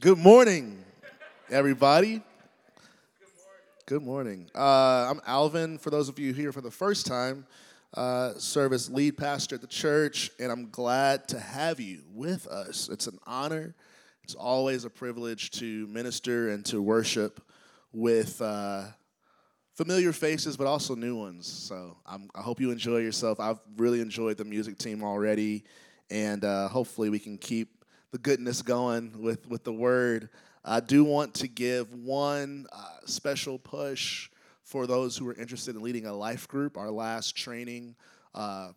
Good morning, everybody. Good morning. Uh, I'm Alvin. For those of you here for the first time, uh, serve as lead pastor at the church, and I'm glad to have you with us. It's an honor. It's always a privilege to minister and to worship with uh, familiar faces, but also new ones. So I'm, i hope you enjoy yourself. I've really enjoyed the music team already, and uh, hopefully we can keep the goodness going with with the word. I do want to give one uh, special push for those who are interested in leading a life group. Our last training uh,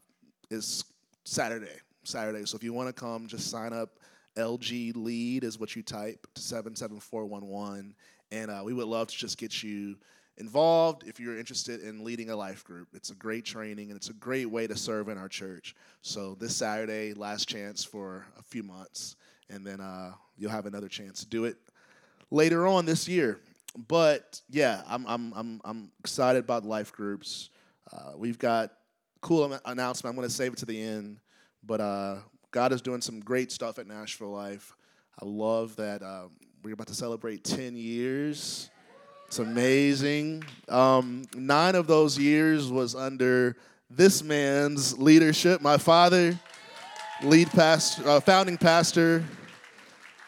is Saturday. Saturday. So if you want to come, just sign up. LG lead is what you type to 77411. And uh, we would love to just get you involved if you're interested in leading a life group. It's a great training and it's a great way to serve in our church. So this Saturday, last chance for a few months. And then uh, you'll have another chance to do it later on this year. But yeah, I'm I'm I'm I'm excited about life groups. Uh, we've got cool announcement. I'm going to save it to the end, but uh, God is doing some great stuff at Nashville Life. I love that uh, we're about to celebrate 10 years. It's amazing. Um, nine of those years was under this man's leadership. My father, lead pastor, uh, founding pastor,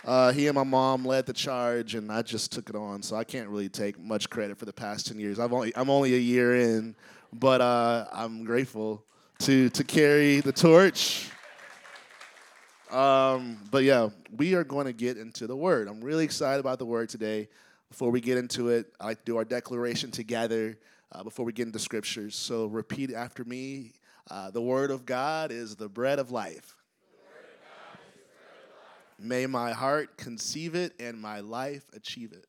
uh, he and my mom led the charge, and I just took it on. So I can't really take much credit for the past ten years. I've only I'm only a year in, but uh, I'm grateful to to carry the torch. Um, but yeah, we are going to get into the word. I'm really excited about the word today. Before we get into it, I like to do our declaration together uh, before we get into scriptures. So repeat after me. Uh, the word of God is the bread of life. May my heart conceive it and my life achieve it.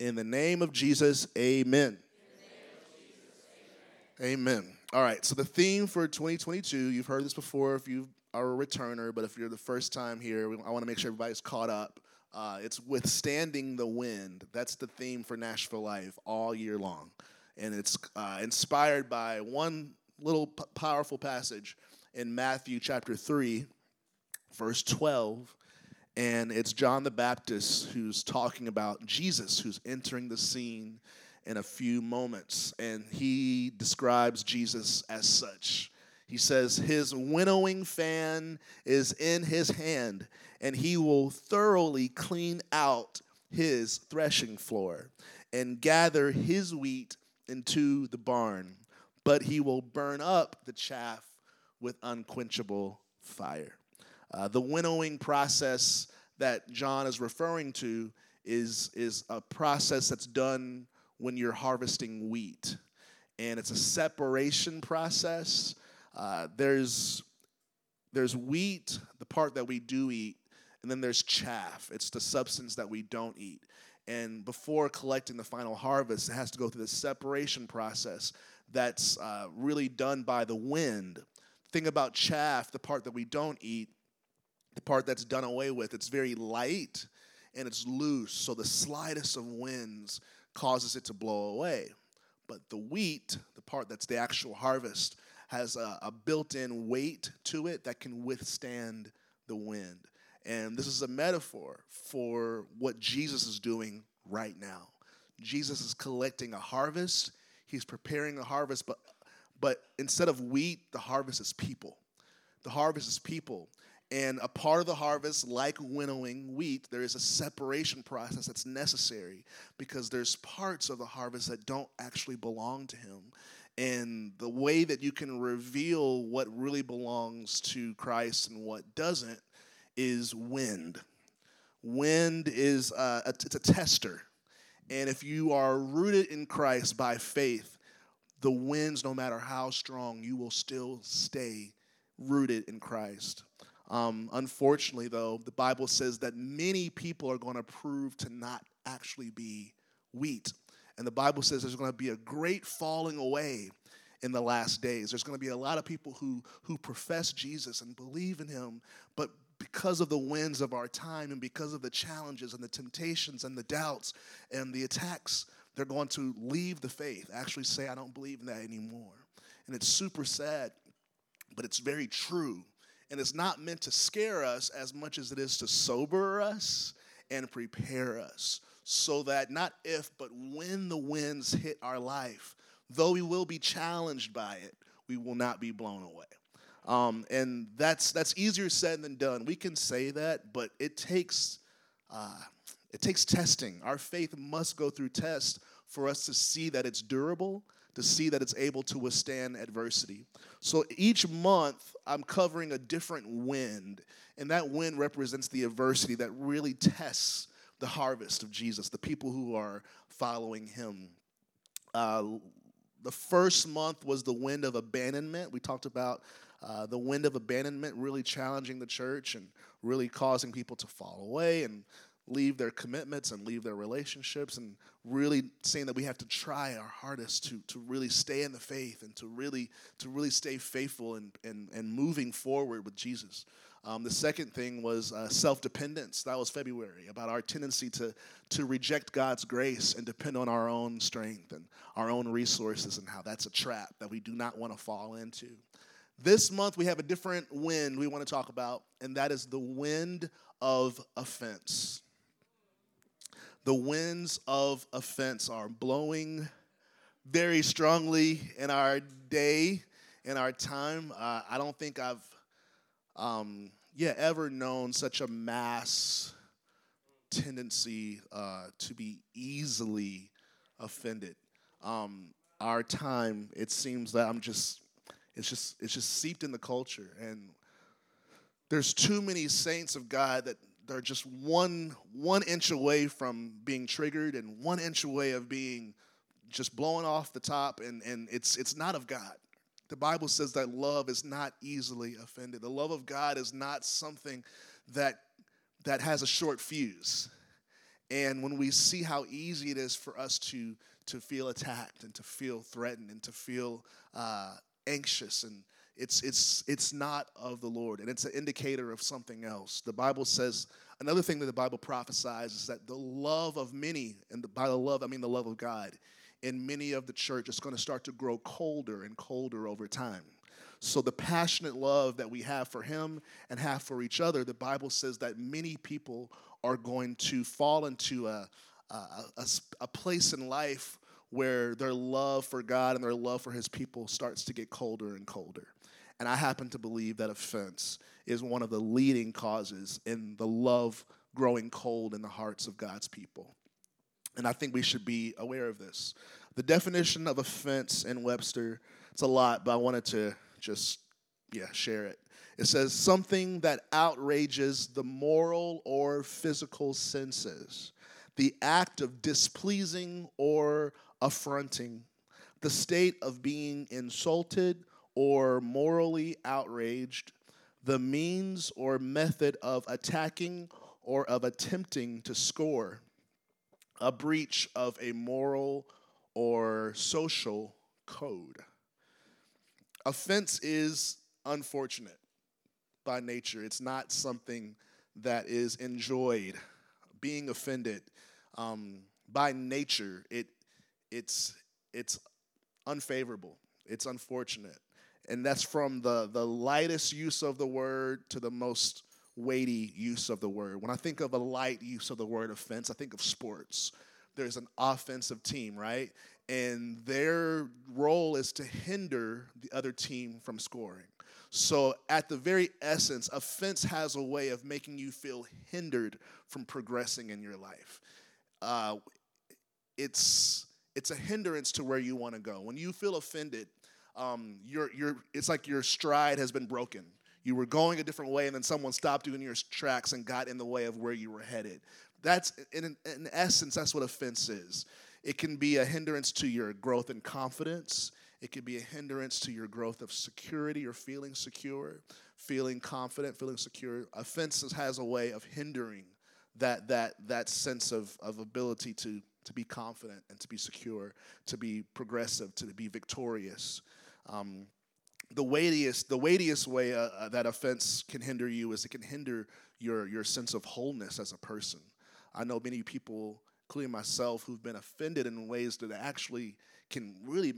In the name of Jesus, amen. amen. All right, so the theme for 2022, you've heard this before if you are a returner, but if you're the first time here, I want to make sure everybody's caught up. Uh, it's withstanding the wind. That's the theme for Nashville Life all year long. And it's uh, inspired by one little p- powerful passage in Matthew chapter 3, verse 12. And it's John the Baptist who's talking about Jesus, who's entering the scene in a few moments. And he describes Jesus as such. He says, His winnowing fan is in his hand, and he will thoroughly clean out his threshing floor and gather his wheat into the barn, but he will burn up the chaff with unquenchable fire. Uh, the winnowing process that John is referring to is, is a process that's done when you're harvesting wheat. And it's a separation process. Uh, there's, there's wheat, the part that we do eat, and then there's chaff. It's the substance that we don't eat. And before collecting the final harvest, it has to go through the separation process that's uh, really done by the wind thing about chaff, the part that we don't eat, the part that's done away with, it's very light and it's loose. So the slightest of winds causes it to blow away. But the wheat, the part that's the actual harvest, has a, a built in weight to it that can withstand the wind. And this is a metaphor for what Jesus is doing right now. Jesus is collecting a harvest, he's preparing a harvest, but but instead of wheat, the harvest is people. The harvest is people. And a part of the harvest, like winnowing wheat, there is a separation process that's necessary because there's parts of the harvest that don't actually belong to him. And the way that you can reveal what really belongs to Christ and what doesn't is wind. Wind is uh, a, it's a tester. And if you are rooted in Christ by faith, the winds, no matter how strong, you will still stay rooted in Christ. Um, unfortunately, though, the Bible says that many people are going to prove to not actually be wheat. And the Bible says there's going to be a great falling away in the last days. There's going to be a lot of people who, who profess Jesus and believe in him, but because of the winds of our time and because of the challenges and the temptations and the doubts and the attacks they're going to leave the faith, actually say, I don't believe in that anymore. And it's super sad, but it's very true. And it's not meant to scare us as much as it is to sober us and prepare us so that not if, but when the winds hit our life, though we will be challenged by it, we will not be blown away. Um, and that's that's easier said than done. We can say that, but it takes uh, it takes testing. Our faith must go through tests for us to see that it's durable, to see that it's able to withstand adversity. So each month, I'm covering a different wind, and that wind represents the adversity that really tests the harvest of Jesus, the people who are following him. Uh, the first month was the wind of abandonment. We talked about uh, the wind of abandonment really challenging the church and really causing people to fall away and leave their commitments and leave their relationships and really saying that we have to try our hardest to, to really stay in the faith and to really to really stay faithful and, and, and moving forward with jesus. Um, the second thing was uh, self-dependence. That was february about our tendency to to reject god's grace and depend on our own strength and our own resources and how that's a trap that we do not want to fall into. This month we have a different wind we want to talk about and that is the wind of offense the winds of offense are blowing very strongly in our day, in our time. Uh, I don't think I've, um, yeah, ever known such a mass tendency uh, to be easily offended. Um, our time, it seems that I'm just, it's just, it's just seeped in the culture, and there's too many saints of God that they're just one one inch away from being triggered and one inch away of being just blowing off the top and, and it's it's not of God. The Bible says that love is not easily offended. The love of God is not something that that has a short fuse. And when we see how easy it is for us to to feel attacked and to feel threatened and to feel uh, anxious and it's it's it's not of the Lord, and it's an indicator of something else. The Bible says another thing that the Bible prophesies is that the love of many, and by the love I mean the love of God, in many of the church is going to start to grow colder and colder over time. So the passionate love that we have for Him and have for each other, the Bible says that many people are going to fall into a a, a, a place in life where their love for God and their love for his people starts to get colder and colder. And I happen to believe that offense is one of the leading causes in the love growing cold in the hearts of God's people. And I think we should be aware of this. The definition of offense in Webster, it's a lot, but I wanted to just, yeah, share it. It says something that outrages the moral or physical senses, the act of displeasing or affronting, the state of being insulted or morally outraged, the means or method of attacking or of attempting to score, a breach of a moral or social code. Offense is unfortunate by nature, it's not something that is enjoyed. Being offended, um, by nature, it, it's, it's unfavorable, it's unfortunate and that's from the, the lightest use of the word to the most weighty use of the word. When I think of a light use of the word offense, I think of sports. There's an offensive team, right? And their role is to hinder the other team from scoring. So, at the very essence, offense has a way of making you feel hindered from progressing in your life. Uh, it's it's a hindrance to where you want to go. When you feel offended, um, your, your, it's like your stride has been broken. You were going a different way, and then someone stopped you in your tracks and got in the way of where you were headed. That's, in, in essence, that's what offense is. It can be a hindrance to your growth and confidence. It can be a hindrance to your growth of security or feeling secure, feeling confident, feeling secure. Offense has a way of hindering that, that, that sense of, of ability to, to be confident and to be secure, to be progressive, to be victorious. Um, the weightiest, the weightiest way uh, uh, that offense can hinder you is it can hinder your, your sense of wholeness as a person. I know many people, including myself, who've been offended in ways that actually can really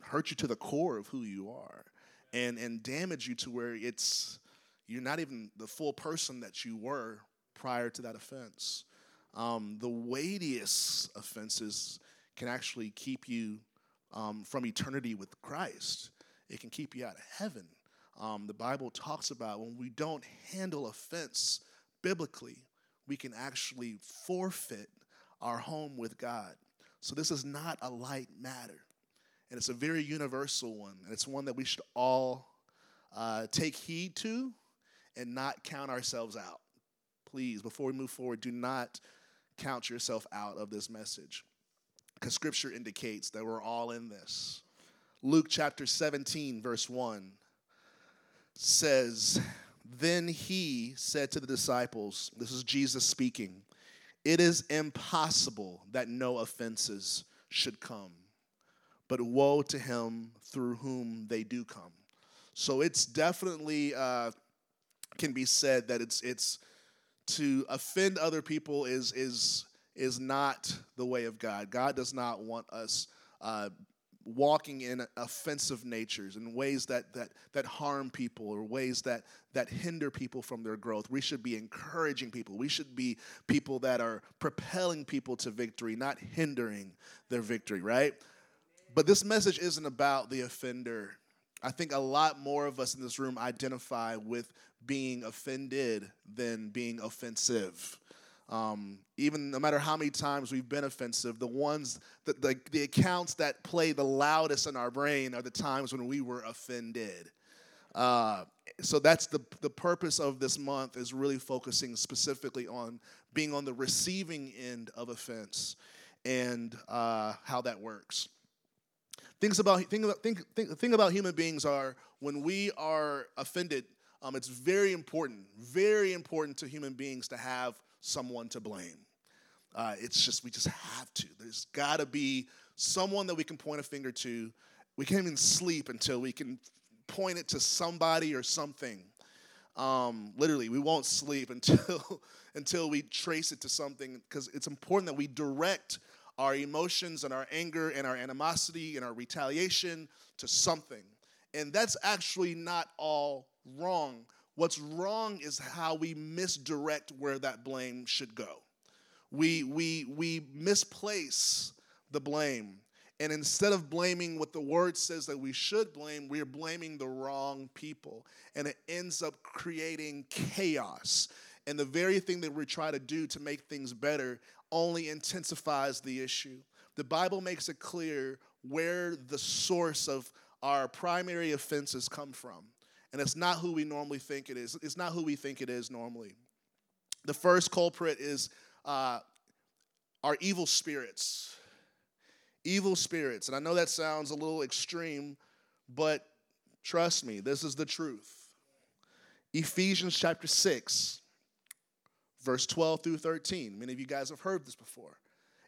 hurt you to the core of who you are and, and damage you to where it's, you're not even the full person that you were prior to that offense. Um, the weightiest offenses can actually keep you um, from eternity with Christ. It can keep you out of heaven. Um, the Bible talks about when we don't handle offense biblically, we can actually forfeit our home with God. So this is not a light matter. And it's a very universal one. And it's one that we should all uh, take heed to and not count ourselves out. Please, before we move forward, do not count yourself out of this message because scripture indicates that we're all in this. Luke chapter 17, verse 1 says, Then he said to the disciples, This is Jesus speaking, it is impossible that no offenses should come, but woe to him through whom they do come. So it's definitely uh, can be said that it's it's to offend other people is is is not the way of God. God does not want us uh, walking in offensive natures in ways that that that harm people or ways that that hinder people from their growth. We should be encouraging people. We should be people that are propelling people to victory, not hindering their victory, right? But this message isn't about the offender. I think a lot more of us in this room identify with being offended than being offensive. Um, even no matter how many times we've been offensive, the ones that the, the accounts that play the loudest in our brain are the times when we were offended. Uh, so that's the the purpose of this month is really focusing specifically on being on the receiving end of offense and uh, how that works. Things about think about think, think, thing about human beings are when we are offended, um, it's very important, very important to human beings to have someone to blame. Uh, it's just, we just have to. There's got to be someone that we can point a finger to. We can't even sleep until we can point it to somebody or something. Um, literally, we won't sleep until until we trace it to something because it's important that we direct our emotions and our anger and our animosity and our retaliation to something. And that's actually not all wrong. What's wrong is how we misdirect where that blame should go. We, we, we misplace the blame. And instead of blaming what the word says that we should blame, we are blaming the wrong people. And it ends up creating chaos. And the very thing that we try to do to make things better only intensifies the issue. The Bible makes it clear where the source of our primary offenses come from and it's not who we normally think it is. It's not who we think it is normally. The first culprit is uh, our evil spirits. Evil spirits. And I know that sounds a little extreme, but trust me, this is the truth. Ephesians chapter 6, verse 12 through 13. Many of you guys have heard this before.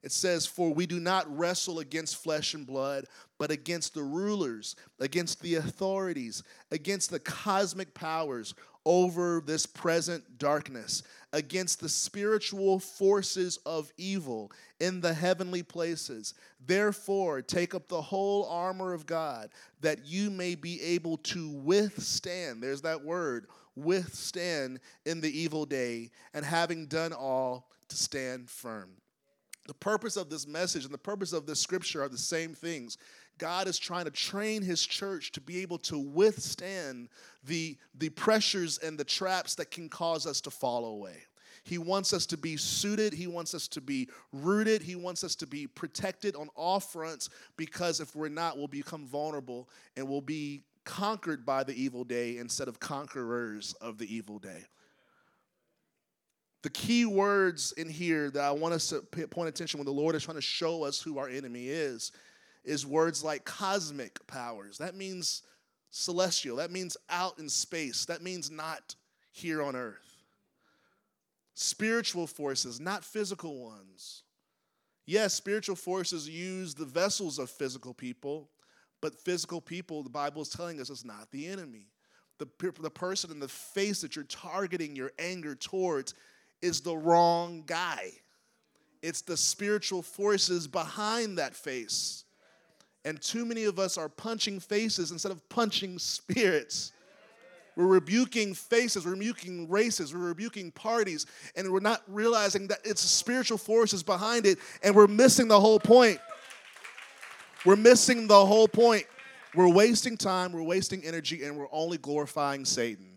It says, For we do not wrestle against flesh and blood, but against the rulers, against the authorities, against the cosmic powers over this present darkness, against the spiritual forces of evil in the heavenly places. Therefore, take up the whole armor of God, that you may be able to withstand. There's that word, withstand in the evil day, and having done all, to stand firm. The purpose of this message and the purpose of this scripture are the same things. God is trying to train his church to be able to withstand the, the pressures and the traps that can cause us to fall away. He wants us to be suited. He wants us to be rooted. He wants us to be protected on all fronts because if we're not, we'll become vulnerable and we'll be conquered by the evil day instead of conquerors of the evil day the key words in here that I want us to point attention when the Lord is trying to show us who our enemy is, is words like cosmic powers. That means celestial. That means out in space. That means not here on earth. Spiritual forces, not physical ones. Yes, spiritual forces use the vessels of physical people, but physical people, the Bible is telling us, is not the enemy. The, the person in the face that you're targeting your anger towards is the wrong guy. It's the spiritual forces behind that face. And too many of us are punching faces instead of punching spirits. We're rebuking faces, we're rebuking races, we're rebuking parties, and we're not realizing that it's spiritual forces behind it, and we're missing the whole point. We're missing the whole point. We're wasting time, we're wasting energy, and we're only glorifying Satan.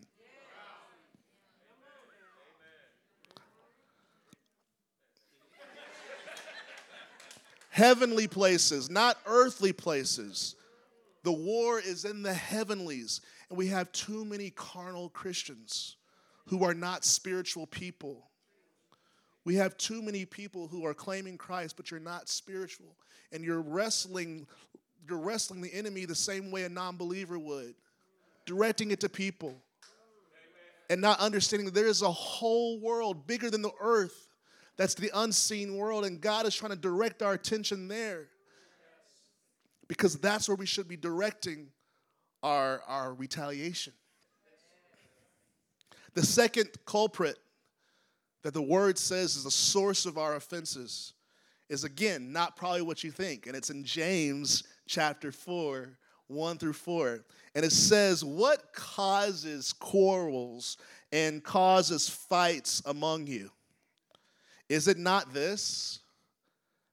Heavenly places, not earthly places. The war is in the heavenlies. And we have too many carnal Christians who are not spiritual people. We have too many people who are claiming Christ, but you're not spiritual. And you're wrestling, you're wrestling the enemy the same way a non-believer would, directing it to people. And not understanding that there is a whole world bigger than the earth. That's the unseen world, and God is trying to direct our attention there. Because that's where we should be directing our, our retaliation. The second culprit that the word says is the source of our offenses is again not probably what you think. And it's in James chapter 4, 1 through 4. And it says, What causes quarrels and causes fights among you? Is it not this,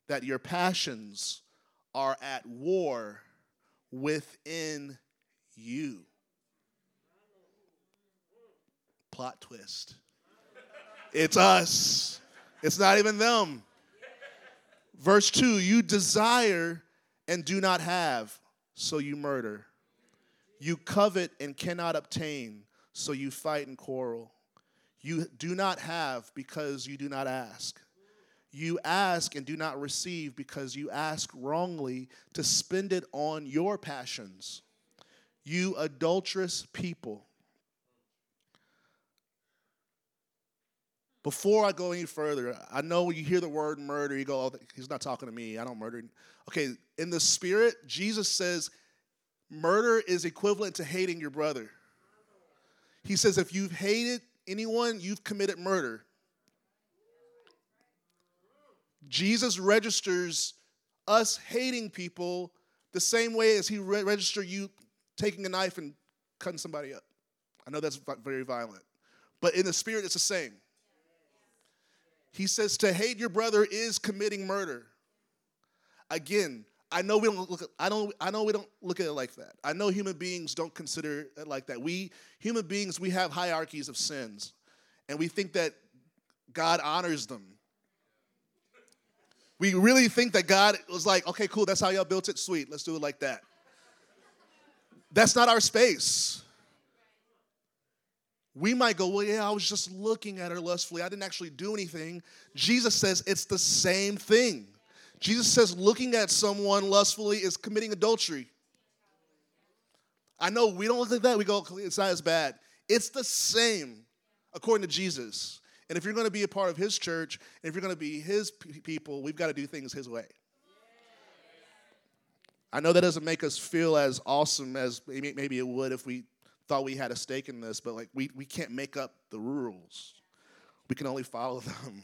that your passions are at war within you. Plot twist. It's us. It's not even them. Verse 2 You desire and do not have, so you murder. You covet and cannot obtain, so you fight and quarrel. You do not have because you do not ask. You ask and do not receive because you ask wrongly to spend it on your passions you adulterous people. Before I go any further, I know when you hear the word murder, you go, oh, he's not talking to me. I don't murder. Okay, in the spirit, Jesus says murder is equivalent to hating your brother. He says if you've hated anyone, you've committed murder. Jesus registers us hating people the same way as he re- registered you taking a knife and cutting somebody up. I know that's very violent, but in the spirit, it's the same. He says to hate your brother is committing murder. Again, I know we don't look at, I don't I know we don't look at it like that. I know human beings don't consider it like that. We human beings we have hierarchies of sins and we think that God honors them. We really think that God was like, okay, cool, that's how y'all built it. Sweet, let's do it like that. That's not our space. We might go, well, yeah, I was just looking at her lustfully. I didn't actually do anything. Jesus says it's the same thing. Jesus says looking at someone lustfully is committing adultery. I know we don't look like that. We go, it's not as bad. It's the same according to Jesus. And if you're going to be a part of his church, and if you're going to be his people, we've got to do things his way. I know that doesn't make us feel as awesome as maybe it would if we thought we had a stake in this, but like we, we can't make up the rules. We can only follow them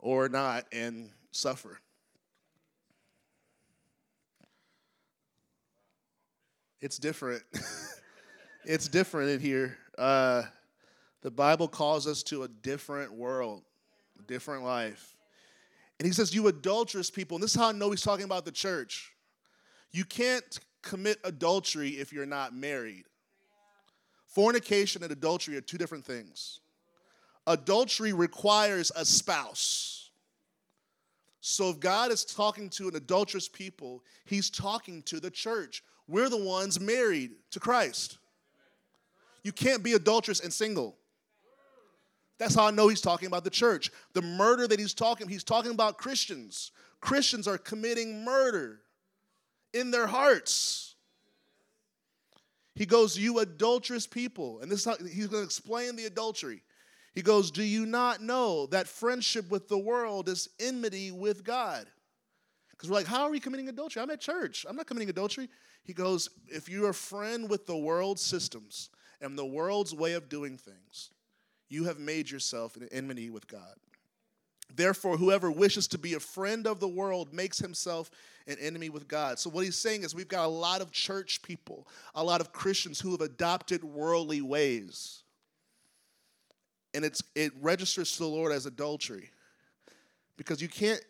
or not and suffer. It's different. it's different in here. Uh, the Bible calls us to a different world, a different life. And he says, You adulterous people. And this is how I know he's talking about the church. You can't commit adultery if you're not married. Fornication and adultery are two different things. Adultery requires a spouse. So if God is talking to an adulterous people, he's talking to the church. We're the ones married to Christ. You can't be adulterous and single. That's how I know he's talking about the church. The murder that he's talking, he's talking about Christians. Christians are committing murder in their hearts. He goes, You adulterous people. And this how, he's going to explain the adultery. He goes, Do you not know that friendship with the world is enmity with God? Because we're like, How are we committing adultery? I'm at church. I'm not committing adultery. He goes, If you're a friend with the world's systems and the world's way of doing things, you have made yourself an enmity with God. Therefore, whoever wishes to be a friend of the world makes himself an enemy with God. So, what he's saying is, we've got a lot of church people, a lot of Christians who have adopted worldly ways. And it's, it registers to the Lord as adultery because you can't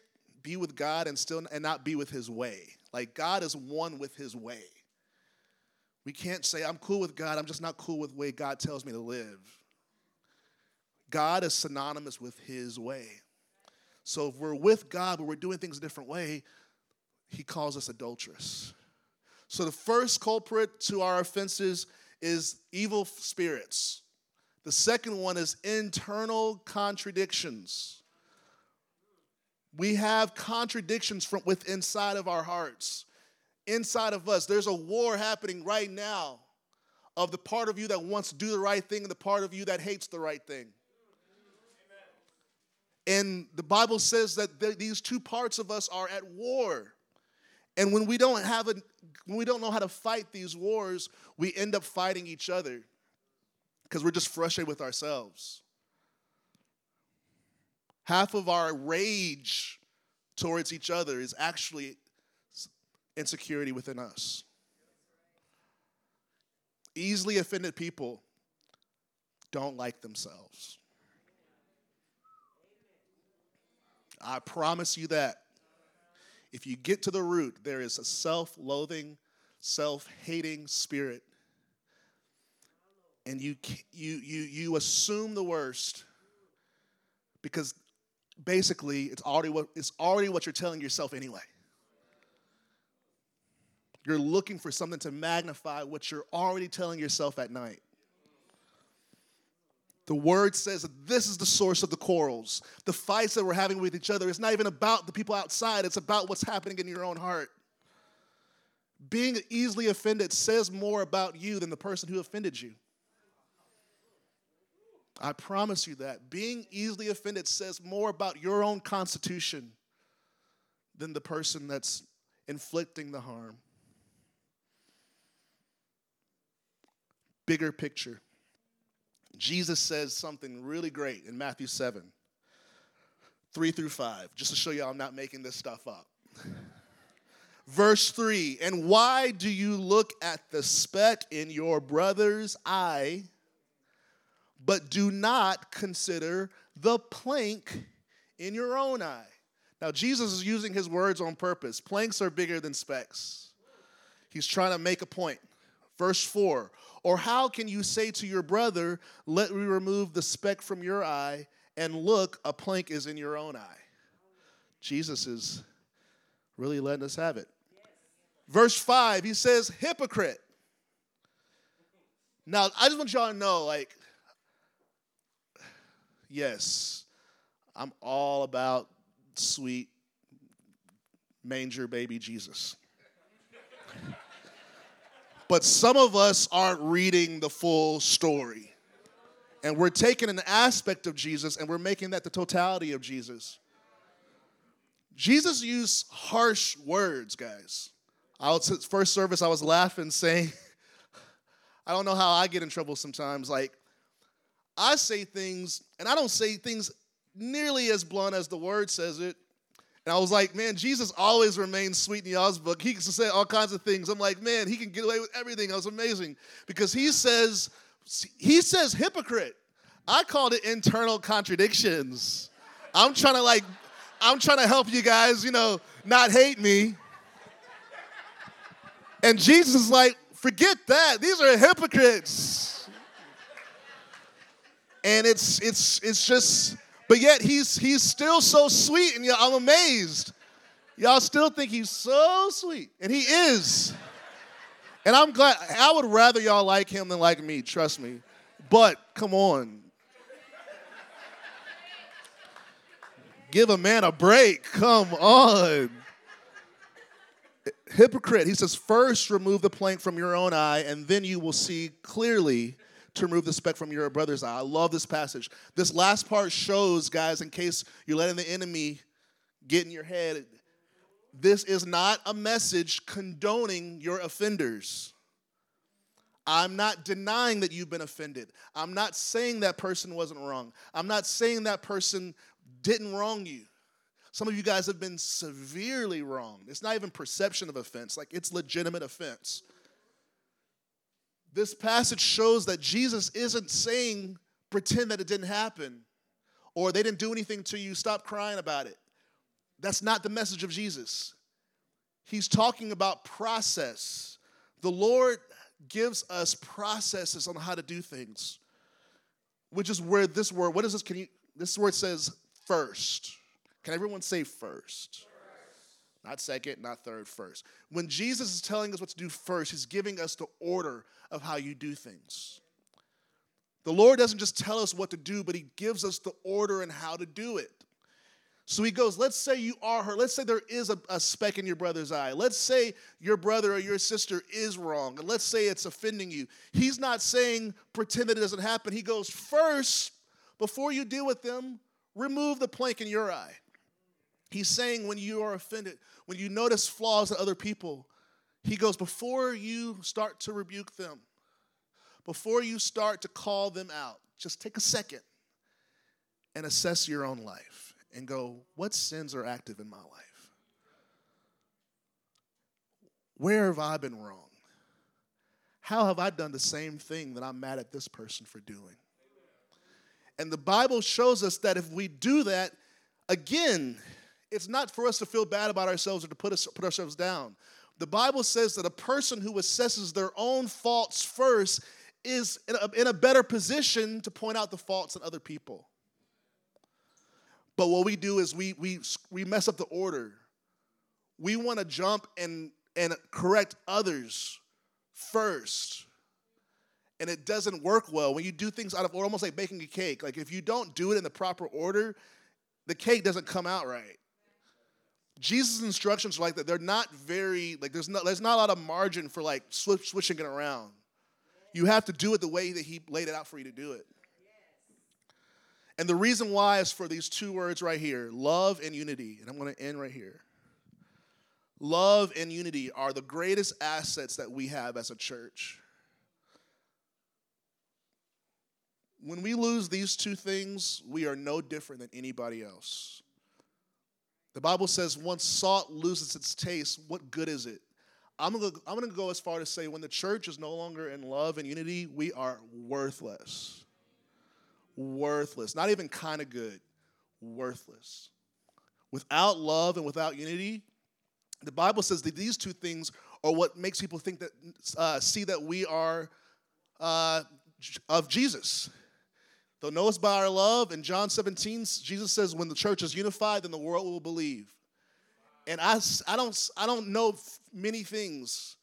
be with God and still and not be with his way. Like God is one with his way. We can't say I'm cool with God, I'm just not cool with the way God tells me to live. God is synonymous with his way. So if we're with God but we're doing things a different way, he calls us adulterous. So the first culprit to our offenses is evil spirits. The second one is internal contradictions. We have contradictions from within inside of our hearts. Inside of us, there's a war happening right now of the part of you that wants to do the right thing and the part of you that hates the right thing. And the Bible says that th- these two parts of us are at war. And when we don't have a when we don't know how to fight these wars, we end up fighting each other because we're just frustrated with ourselves. Half of our rage towards each other is actually insecurity within us. Easily offended people don't like themselves. I promise you that. If you get to the root, there is a self loathing, self hating spirit. And you, you, you, you assume the worst because basically it's already, what, it's already what you're telling yourself anyway. You're looking for something to magnify what you're already telling yourself at night. The word says that this is the source of the quarrels, the fights that we're having with each other. It's not even about the people outside, it's about what's happening in your own heart. Being easily offended says more about you than the person who offended you. I promise you that. Being easily offended says more about your own constitution than the person that's inflicting the harm. Bigger picture. Jesus says something really great in Matthew 7, 3 through 5, just to show you I'm not making this stuff up. Verse 3 And why do you look at the speck in your brother's eye, but do not consider the plank in your own eye? Now, Jesus is using his words on purpose. Planks are bigger than specks. He's trying to make a point. Verse 4 Or how can you say to your brother, Let me remove the speck from your eye, and look, a plank is in your own eye? Jesus is really letting us have it. Verse 5, he says, Hypocrite. Now, I just want y'all to know, like, yes, I'm all about sweet manger baby Jesus. but some of us aren't reading the full story. And we're taking an aspect of Jesus and we're making that the totality of Jesus. Jesus used harsh words, guys. I was first service, I was laughing, saying, I don't know how I get in trouble sometimes. Like, I say things, and I don't say things nearly as blunt as the word says it. And I was like, man, Jesus always remains sweet in y'all's book. He can say all kinds of things. I'm like, man, he can get away with everything. That was amazing. Because he says, he says hypocrite. I called it internal contradictions. I'm trying to like, I'm trying to help you guys, you know, not hate me. And Jesus is like, forget that. These are hypocrites. And it's it's it's just, but yet he's he's still so sweet, and I'm amazed. Y'all still think he's so sweet, and he is. And I'm glad. I would rather y'all like him than like me. Trust me. But come on. Give a man a break. Come on hypocrite. He says, First remove the plank from your own eye, and then you will see clearly to remove the speck from your brother's eye. I love this passage. This last part shows, guys, in case you're letting the enemy get in your head, this is not a message condoning your offenders. I'm not denying that you've been offended. I'm not saying that person wasn't wrong. I'm not saying that person didn't wrong you. Some of you guys have been severely wronged. It's not even perception of offense, like it's legitimate offense. This passage shows that Jesus isn't saying pretend that it didn't happen or they didn't do anything to you, stop crying about it. That's not the message of Jesus. He's talking about process. The Lord gives us processes on how to do things, which is where this word, what is this? Can you, this word says first. Can everyone say first? Not second, not third, first. When Jesus is telling us what to do first, he's giving us the order of how you do things. The Lord doesn't just tell us what to do, but he gives us the order and how to do it. So he goes, let's say you are hurt. Let's say there is a, a, speck in your brother's eye. Let's say your brother or your sister is wrong. And let's say it's offending you. He's not saying pretend that it doesn't happen. He goes, first, before you deal with them, remove the plank in your eye. He's saying when you are offended, when you notice flaws in other people, he goes, before you start to rebuke them, before you start to call them out, just take a second and assess your own life and go, what sins are active in my life? Where have I been wrong? How have I done the same thing that I'm mad at this person for doing? And the Bible shows us that if we do that, again, it's not for us to feel bad about ourselves or to put, us, put ourselves down. The Bible says that a person who assesses their own faults first is in a, in a better position to point out the faults in other people. But what we do is we we we mess up the order. We want to jump and and correct others first. And it doesn't work well when you do things out of order, almost like baking a cake. Like if you don't do it in the proper order, the cake doesn't come out right. Jesus' instructions are like that. They're not very like there's not there's not a lot of margin for like switching it around. You have to do it the way that he laid it out for you to do it. And the reason why is for these two words right here love and unity. And I'm going to end right here. Love and unity are the greatest assets that we have as a church. When we lose these two things, we are no different than anybody else. The Bible says once salt loses its taste, what good is it? I'm gonna, I'm gonna go as far to say when the church is no longer in love and unity, we are worthless worthless. Not even kind of good, worthless. Without love and without unity, the Bible says that these two things are what makes people think that uh, see that we are uh, of Jesus. They'll know us by our love. In John 17, Jesus says, "When the church is unified, then the world will believe." And I, I don't, I don't know many things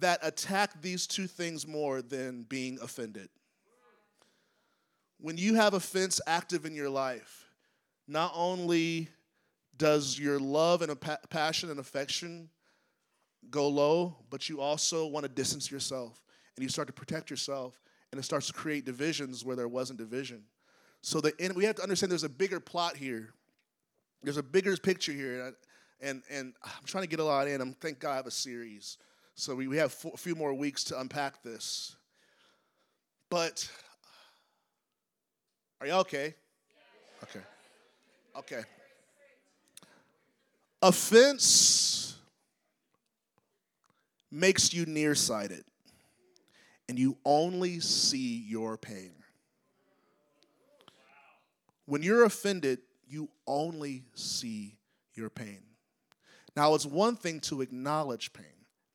that attack these two things more than being offended when you have offense active in your life, not only does your love and passion and affection go low, but you also want to distance yourself and you start to protect yourself and it starts to create divisions where there wasn't division. So the, and we have to understand there's a bigger plot here. There's a bigger picture here. And, and I'm trying to get a lot in. I'm thank God I have a series. So we, we have a few more weeks to unpack this. But are y'all okay? Okay. Okay. Offense makes you nearsighted, and you only see your pain. When you're offended, you only see your pain. Now, it's one thing to acknowledge pain,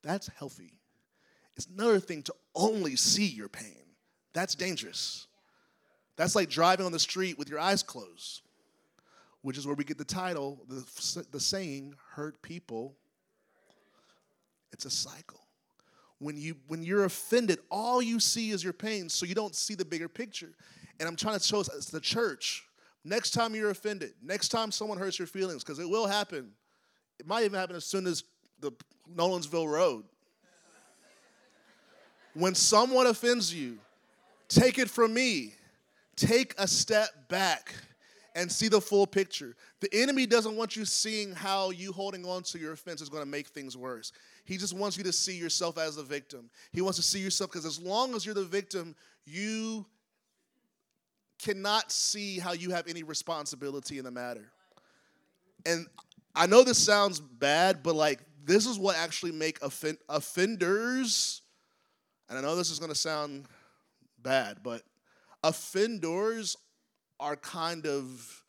that's healthy. It's another thing to only see your pain, that's dangerous. That's like driving on the street with your eyes closed, which is where we get the title, the, the saying, hurt people. It's a cycle. When, you, when you're offended, all you see is your pain, so you don't see the bigger picture. And I'm trying to show us the church, next time you're offended, next time someone hurts your feelings, because it will happen. It might even happen as soon as the Nolensville Road. when someone offends you, take it from me take a step back and see the full picture. The enemy doesn't want you seeing how you holding on to your offense is going to make things worse. He just wants you to see yourself as the victim. He wants to see yourself because as long as you're the victim, you cannot see how you have any responsibility in the matter. And I know this sounds bad, but like this is what actually make offend- offenders. And I know this is going to sound bad, but offenders are kind of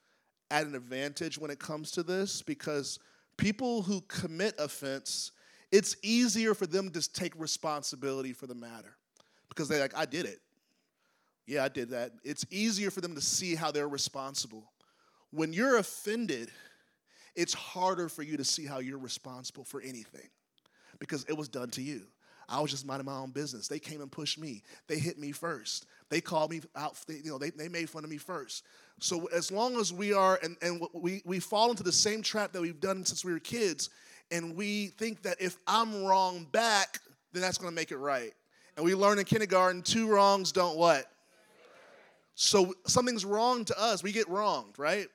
at an advantage when it comes to this because people who commit offense, it's easier for them to take responsibility for the matter because they're like, I did it. Yeah, I did that. It's easier for them to see how they're responsible. When you're offended, it's harder for you to see how you're responsible for anything because it was done to you. I was just minding my own business. They came and pushed me. They hit me first. They called me out. They, you know, they, they made fun of me first. So as long as we are, and, and we, we fall into the same trap that we've done since we were kids, and we think that if I'm wrong back, then that's going to make it right. And we learn in kindergarten, two wrongs don't what? So something's wrong to us. We get wronged, right?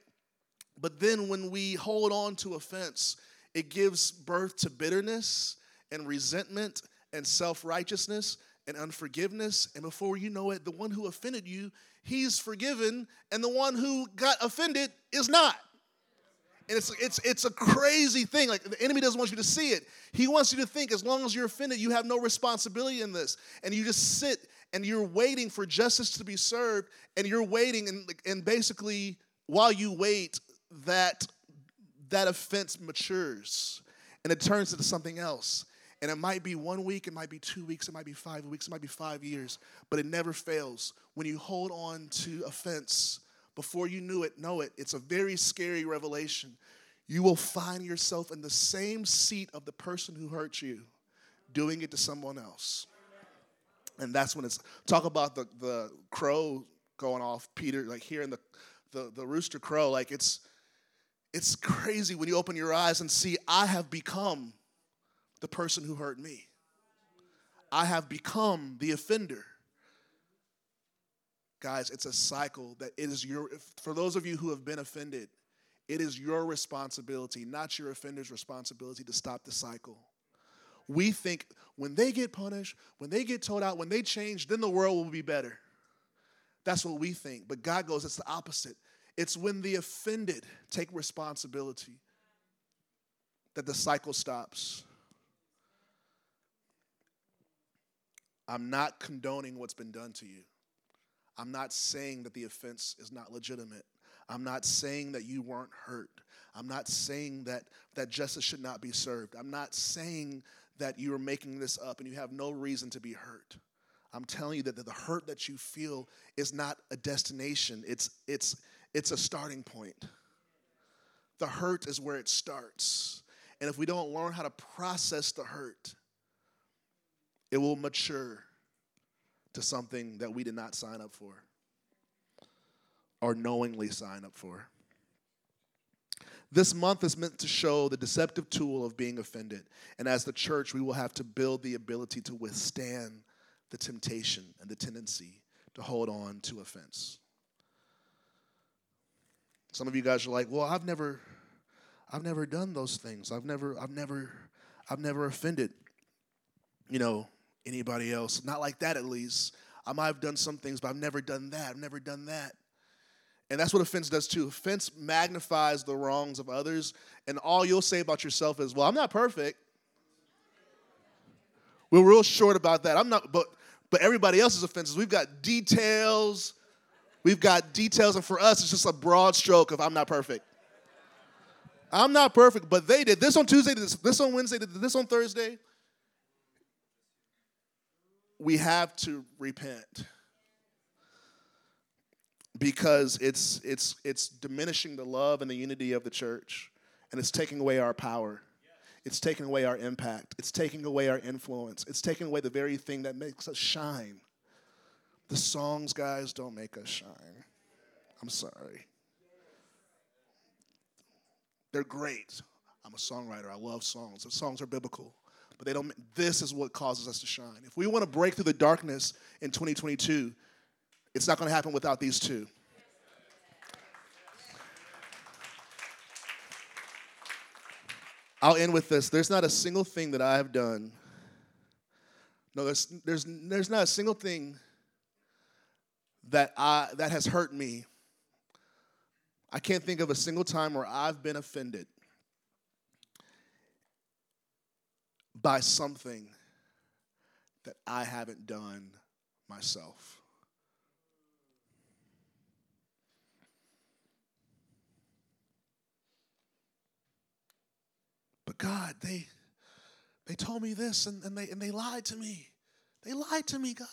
But then when we hold on to offense, it gives birth to bitterness and resentment and self righteousness and unforgiveness. And before you know it, the one who offended you, he's forgiven, and the one who got offended is not. And it's, it's, it's a crazy thing. Like the enemy doesn't want you to see it. He wants you to think as long as you're offended, you have no responsibility in this. And you just sit and you're waiting for justice to be served, and you're waiting, and, and basically, while you wait, that that offense matures and it turns into something else. And it might be one week, it might be two weeks, it might be five weeks, it might be five years, but it never fails. When you hold on to offense before you knew it, know it, it's a very scary revelation. You will find yourself in the same seat of the person who hurt you, doing it to someone else. And that's when it's talk about the, the crow going off, Peter, like hearing the, the, the rooster crow, like it's it's crazy when you open your eyes and see, I have become the person who hurt me. I have become the offender. Guys, it's a cycle that it is your, for those of you who have been offended, it is your responsibility, not your offender's responsibility, to stop the cycle. We think when they get punished, when they get told out, when they change, then the world will be better. That's what we think. But God goes, it's the opposite. It's when the offended take responsibility that the cycle stops. I'm not condoning what's been done to you. I'm not saying that the offense is not legitimate. I'm not saying that you weren't hurt. I'm not saying that, that justice should not be served. I'm not saying that you are making this up and you have no reason to be hurt. I'm telling you that the hurt that you feel is not a destination. It's, it's, it's a starting point. The hurt is where it starts. And if we don't learn how to process the hurt, it will mature to something that we did not sign up for or knowingly sign up for. This month is meant to show the deceptive tool of being offended. And as the church, we will have to build the ability to withstand the temptation and the tendency to hold on to offense. Some of you guys are like, "Well, I've never I've never done those things. I've never I've never I've never offended you know anybody else. Not like that at least. I might have done some things, but I've never done that. I've never done that. And that's what offense does too. Offense magnifies the wrongs of others, and all you'll say about yourself is, "Well, I'm not perfect." We're real short about that. I'm not, but but everybody else's offenses, we've got details, We've got details, and for us, it's just a broad stroke of I'm not perfect. I'm not perfect, but they did this on Tuesday, this, this on Wednesday, this on Thursday. We have to repent because it's it's it's diminishing the love and the unity of the church, and it's taking away our power. It's taking away our impact. It's taking away our influence. It's taking away the very thing that makes us shine. The songs, guys, don't make us shine. I'm sorry. They're great. I'm a songwriter. I love songs. The songs are biblical. But they don't this is what causes us to shine. If we want to break through the darkness in 2022, it's not going to happen without these two. I'll end with this. There's not a single thing that I have done. No, there's, there's, there's not a single thing that I that has hurt me. I can't think of a single time where I've been offended by something that I haven't done myself. But God, they they told me this and, and they and they lied to me. They lied to me, God.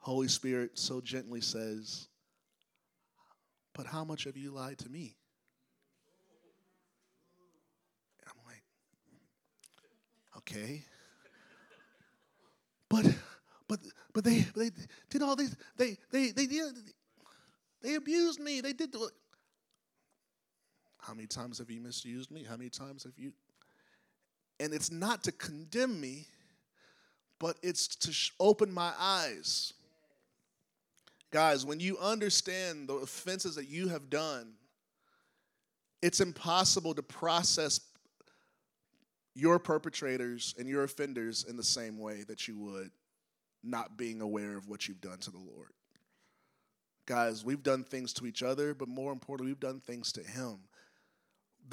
Holy Spirit so gently says, But how much have you lied to me? And I'm like, okay. But but but they they did all these they they they did they abused me. They did the, how many times have you misused me? How many times have you and it's not to condemn me, but it's to open my eyes. Guys, when you understand the offenses that you have done, it's impossible to process your perpetrators and your offenders in the same way that you would not being aware of what you've done to the Lord. Guys, we've done things to each other, but more importantly, we've done things to Him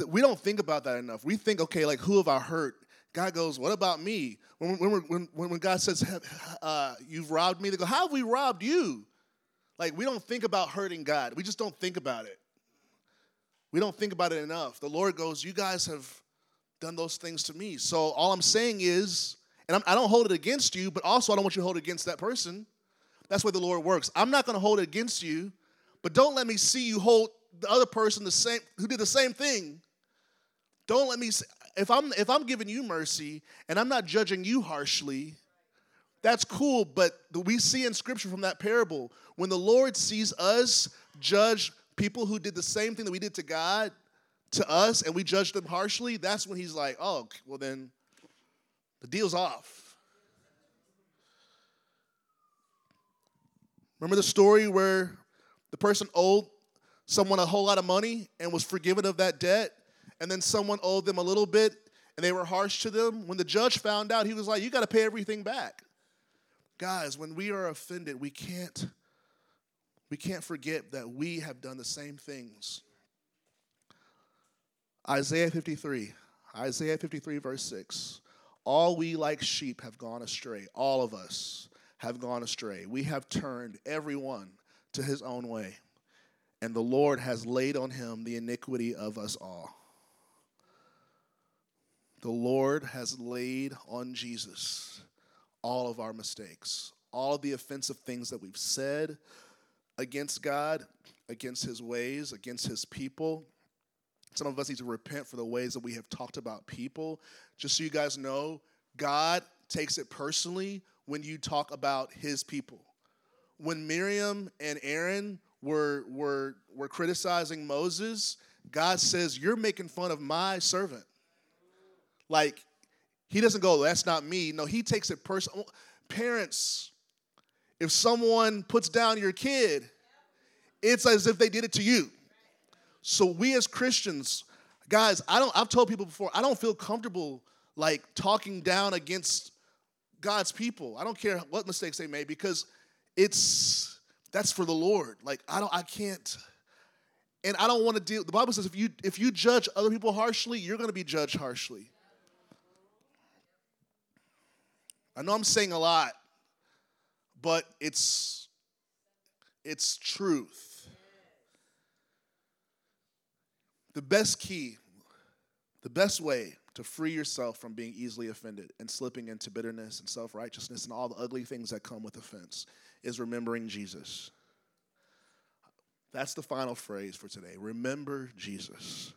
we don't think about that enough. We think, okay, like who have I hurt? God goes, what about me? When, when, when, when God says, uh, you've robbed me, they go, how have we robbed you? Like we don't think about hurting God. We just don't think about it. We don't think about it enough. The Lord goes, you guys have done those things to me. So all I'm saying is, and I'm, I do not hold it against you, but also I don't want you to hold it against that person. That's why the Lord works. I'm not going to hold it against you, but don't let me see you hold the other person the same who did the same thing don't let me if I'm if I'm giving you mercy and I'm not judging you harshly, that's cool, but we see in scripture from that parable when the Lord sees us judge people who did the same thing that we did to God to us and we judge them harshly, that's when he's like, "Oh, well then the deal's off." Remember the story where the person owed someone a whole lot of money and was forgiven of that debt? and then someone owed them a little bit and they were harsh to them. When the judge found out, he was like, You got to pay everything back. Guys, when we are offended, we can't we can't forget that we have done the same things. Isaiah 53. Isaiah 53 verse 6. All we like sheep have gone astray. All of us have gone astray. We have turned everyone to his own way. And the Lord has laid on him the iniquity of us all the Lord has laid on Jesus all of our mistakes, all of the offensive things that we've said against God, against his ways, against his people. Some of us need to repent for the ways that we have talked about people. Just so you guys know, God takes it personally when you talk about his people. When Miriam and Aaron were, were, were criticizing Moses, God says, You're making fun of my servant. Like, he doesn't go, that's not me. No, he takes it personal. Parents, if someone puts down your kid, it's as if they did it to you. So we as Christians, guys, I don't I've told people before, I don't feel comfortable like talking down against God's people. I don't care what mistakes they made because it's that's for the Lord. Like I don't I can't and I don't want to deal the Bible says if you if you judge other people harshly, you're going to be judged harshly. I know I'm saying a lot, but it's it's truth. The best key, the best way to free yourself from being easily offended and slipping into bitterness and self righteousness and all the ugly things that come with offense is remembering Jesus. That's the final phrase for today. Remember Jesus.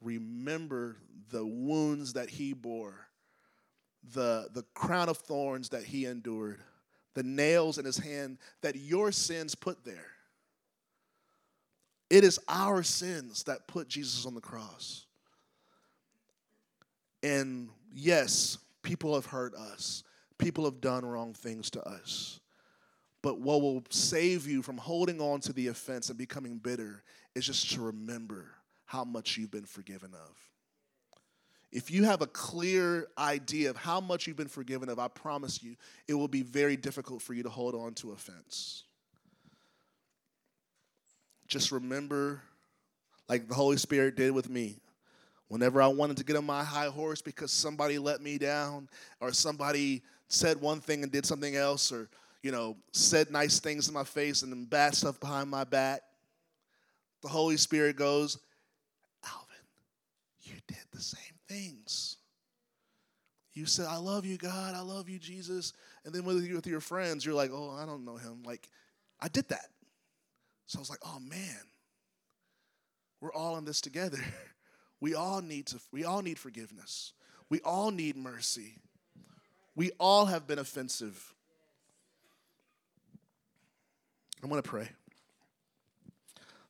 Remember the wounds that he bore the, the crown of thorns that he endured, the nails in his hand that your sins put there. It is our sins that put Jesus on the cross. And yes, people have hurt us, people have done wrong things to us. But what will save you from holding on to the offense and becoming bitter is just to remember how much you've been forgiven of if you have a clear idea of how much you've been forgiven of, I promise you, it will be very difficult for you to hold on to offense. Just remember, like the Holy Spirit did with me, whenever I wanted to get on my high horse because somebody let me down or somebody said one thing and did something else or, you know, said nice things in my face and then bad stuff behind my back, the Holy Spirit goes, Alvin, you did the same things. You said, I love you, God. I love you, Jesus. And then with, with your friends, you're like, oh, I don't know him. Like, I did that. So I was like, oh, man, we're all in this together. We all need to we all need forgiveness. We all need mercy. We all have been offensive. I'm going to pray.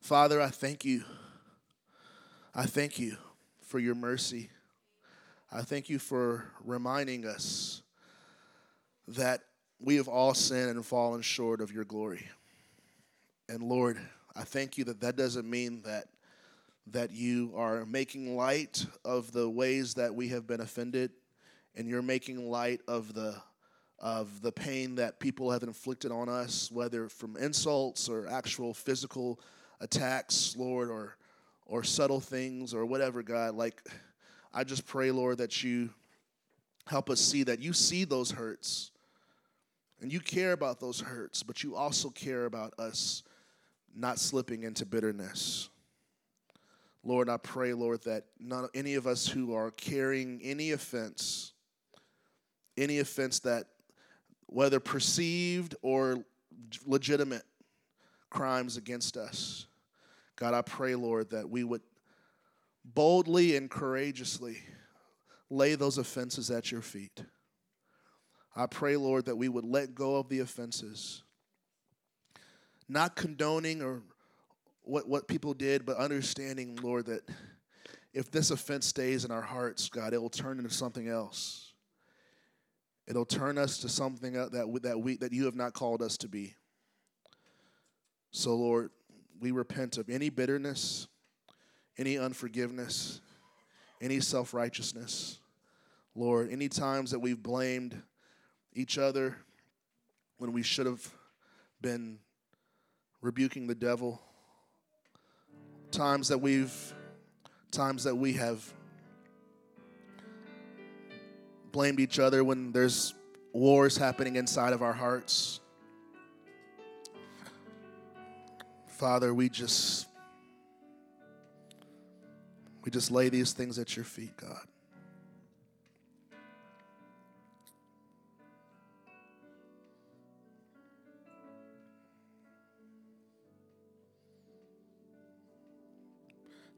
Father, I thank you. I thank you for your mercy. I thank you for reminding us that we have all sinned and fallen short of your glory. And Lord, I thank you that that doesn't mean that that you are making light of the ways that we have been offended and you're making light of the of the pain that people have inflicted on us whether from insults or actual physical attacks lord or or subtle things or whatever god. Like i just pray lord that you help us see that you see those hurts and you care about those hurts but you also care about us not slipping into bitterness Lord, I pray, Lord, that not any of us who are carrying any offense, any offense that, whether perceived or legitimate crimes against us, God, I pray, Lord, that we would boldly and courageously lay those offenses at your feet. I pray, Lord, that we would let go of the offenses, not condoning or what, what people did, but understanding, Lord, that if this offense stays in our hearts, God, it will turn into something else. It'll turn us to something that, that, we, that you have not called us to be. So, Lord, we repent of any bitterness, any unforgiveness, any self righteousness. Lord, any times that we've blamed each other when we should have been rebuking the devil times that we've times that we have blamed each other when there's wars happening inside of our hearts. Father, we just we just lay these things at your feet, God.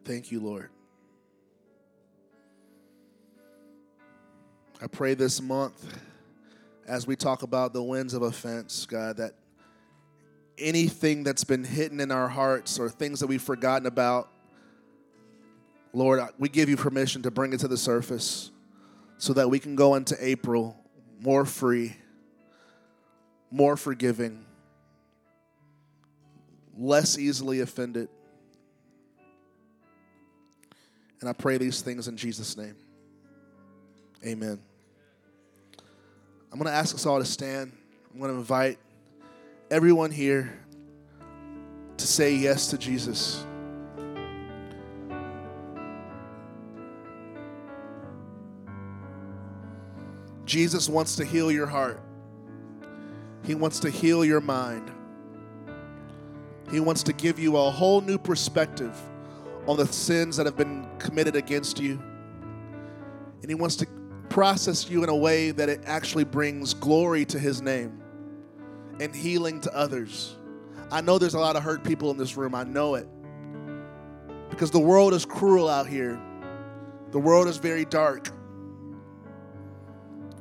Thank you, Lord. I pray this month, as we talk about the winds of offense, God, that anything that's been hidden in our hearts or things that we've forgotten about, Lord, we give you permission to bring it to the surface so that we can go into April more free, more forgiving, less easily offended. And I pray these things in Jesus' name. Amen. I'm going to ask us all to stand. I'm going to invite everyone here to say yes to Jesus. Jesus wants to heal your heart. He wants to heal your mind. He wants to give you a whole new perspective on the sins that have been committed against you. And He wants to process you in a way that it actually brings glory to His name and healing to others. I know there's a lot of hurt people in this room. I know it. Because the world is cruel out here, the world is very dark.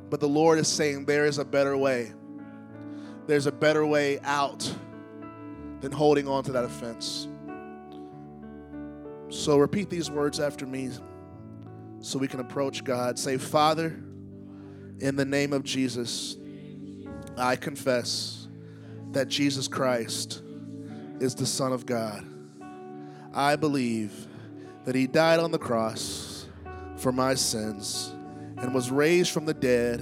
But the Lord is saying there is a better way. There's a better way out than holding on to that offense. So repeat these words after me so we can approach God. Say, Father, in the name of Jesus, I confess that Jesus Christ is the Son of God. I believe that He died on the cross for my sins and was raised from the dead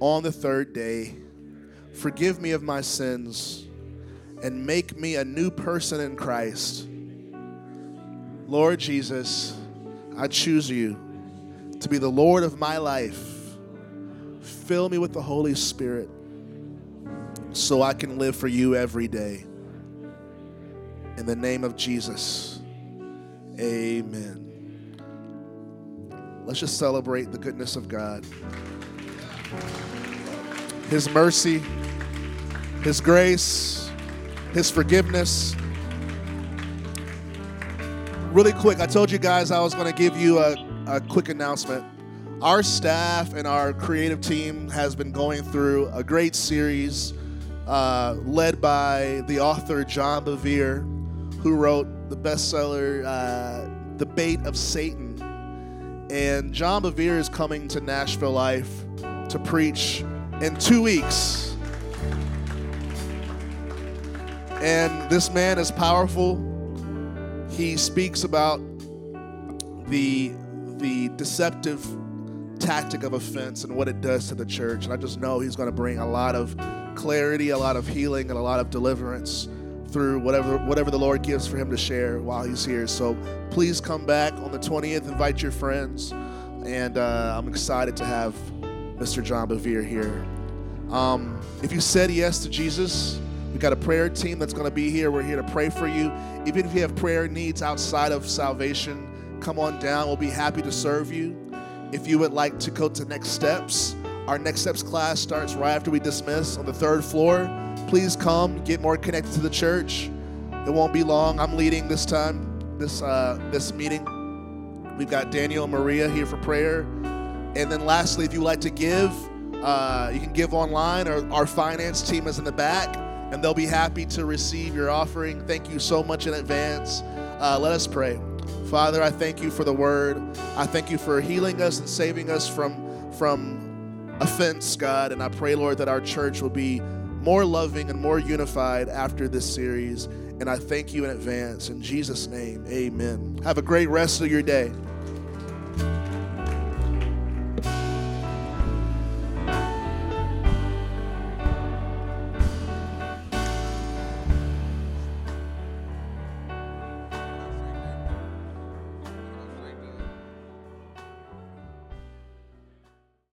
on the third day. Forgive me of my sins and make me a new person in Christ. Lord Jesus, I choose you to be the Lord of my life. Fill me with the Holy Spirit so I can live for you every day. In the name of Jesus, amen. Let's just celebrate the goodness of God. His mercy, His grace, His forgiveness. Really quick, I told you guys I was going to give you a, a quick announcement. Our staff and our creative team has been going through a great series uh, led by the author John Bevere, who wrote the bestseller uh, The Bait of Satan. And John Bevere is coming to Nashville Life to preach in two weeks. And this man is powerful. He speaks about the, the deceptive tactic of offense and what it does to the church. And I just know he's going to bring a lot of clarity, a lot of healing, and a lot of deliverance through whatever whatever the Lord gives for him to share while he's here. So please come back on the 20th. Invite your friends, and uh, I'm excited to have Mr. John Bevere here. Um, if you said yes to Jesus, we got a prayer team that's going to be here. We're here to pray for you. Even if you have prayer needs outside of salvation, come on down. We'll be happy to serve you. If you would like to go to next steps, our next steps class starts right after we dismiss on the third floor. Please come, get more connected to the church. It won't be long. I'm leading this time, this uh, this meeting. We've got Daniel and Maria here for prayer. And then lastly, if you would like to give, uh, you can give online, or our finance team is in the back, and they'll be happy to receive your offering. Thank you so much in advance. Uh, let us pray. Father, I thank you for the word. I thank you for healing us and saving us from, from offense, God. And I pray, Lord, that our church will be more loving and more unified after this series. And I thank you in advance. In Jesus' name, amen. Have a great rest of your day.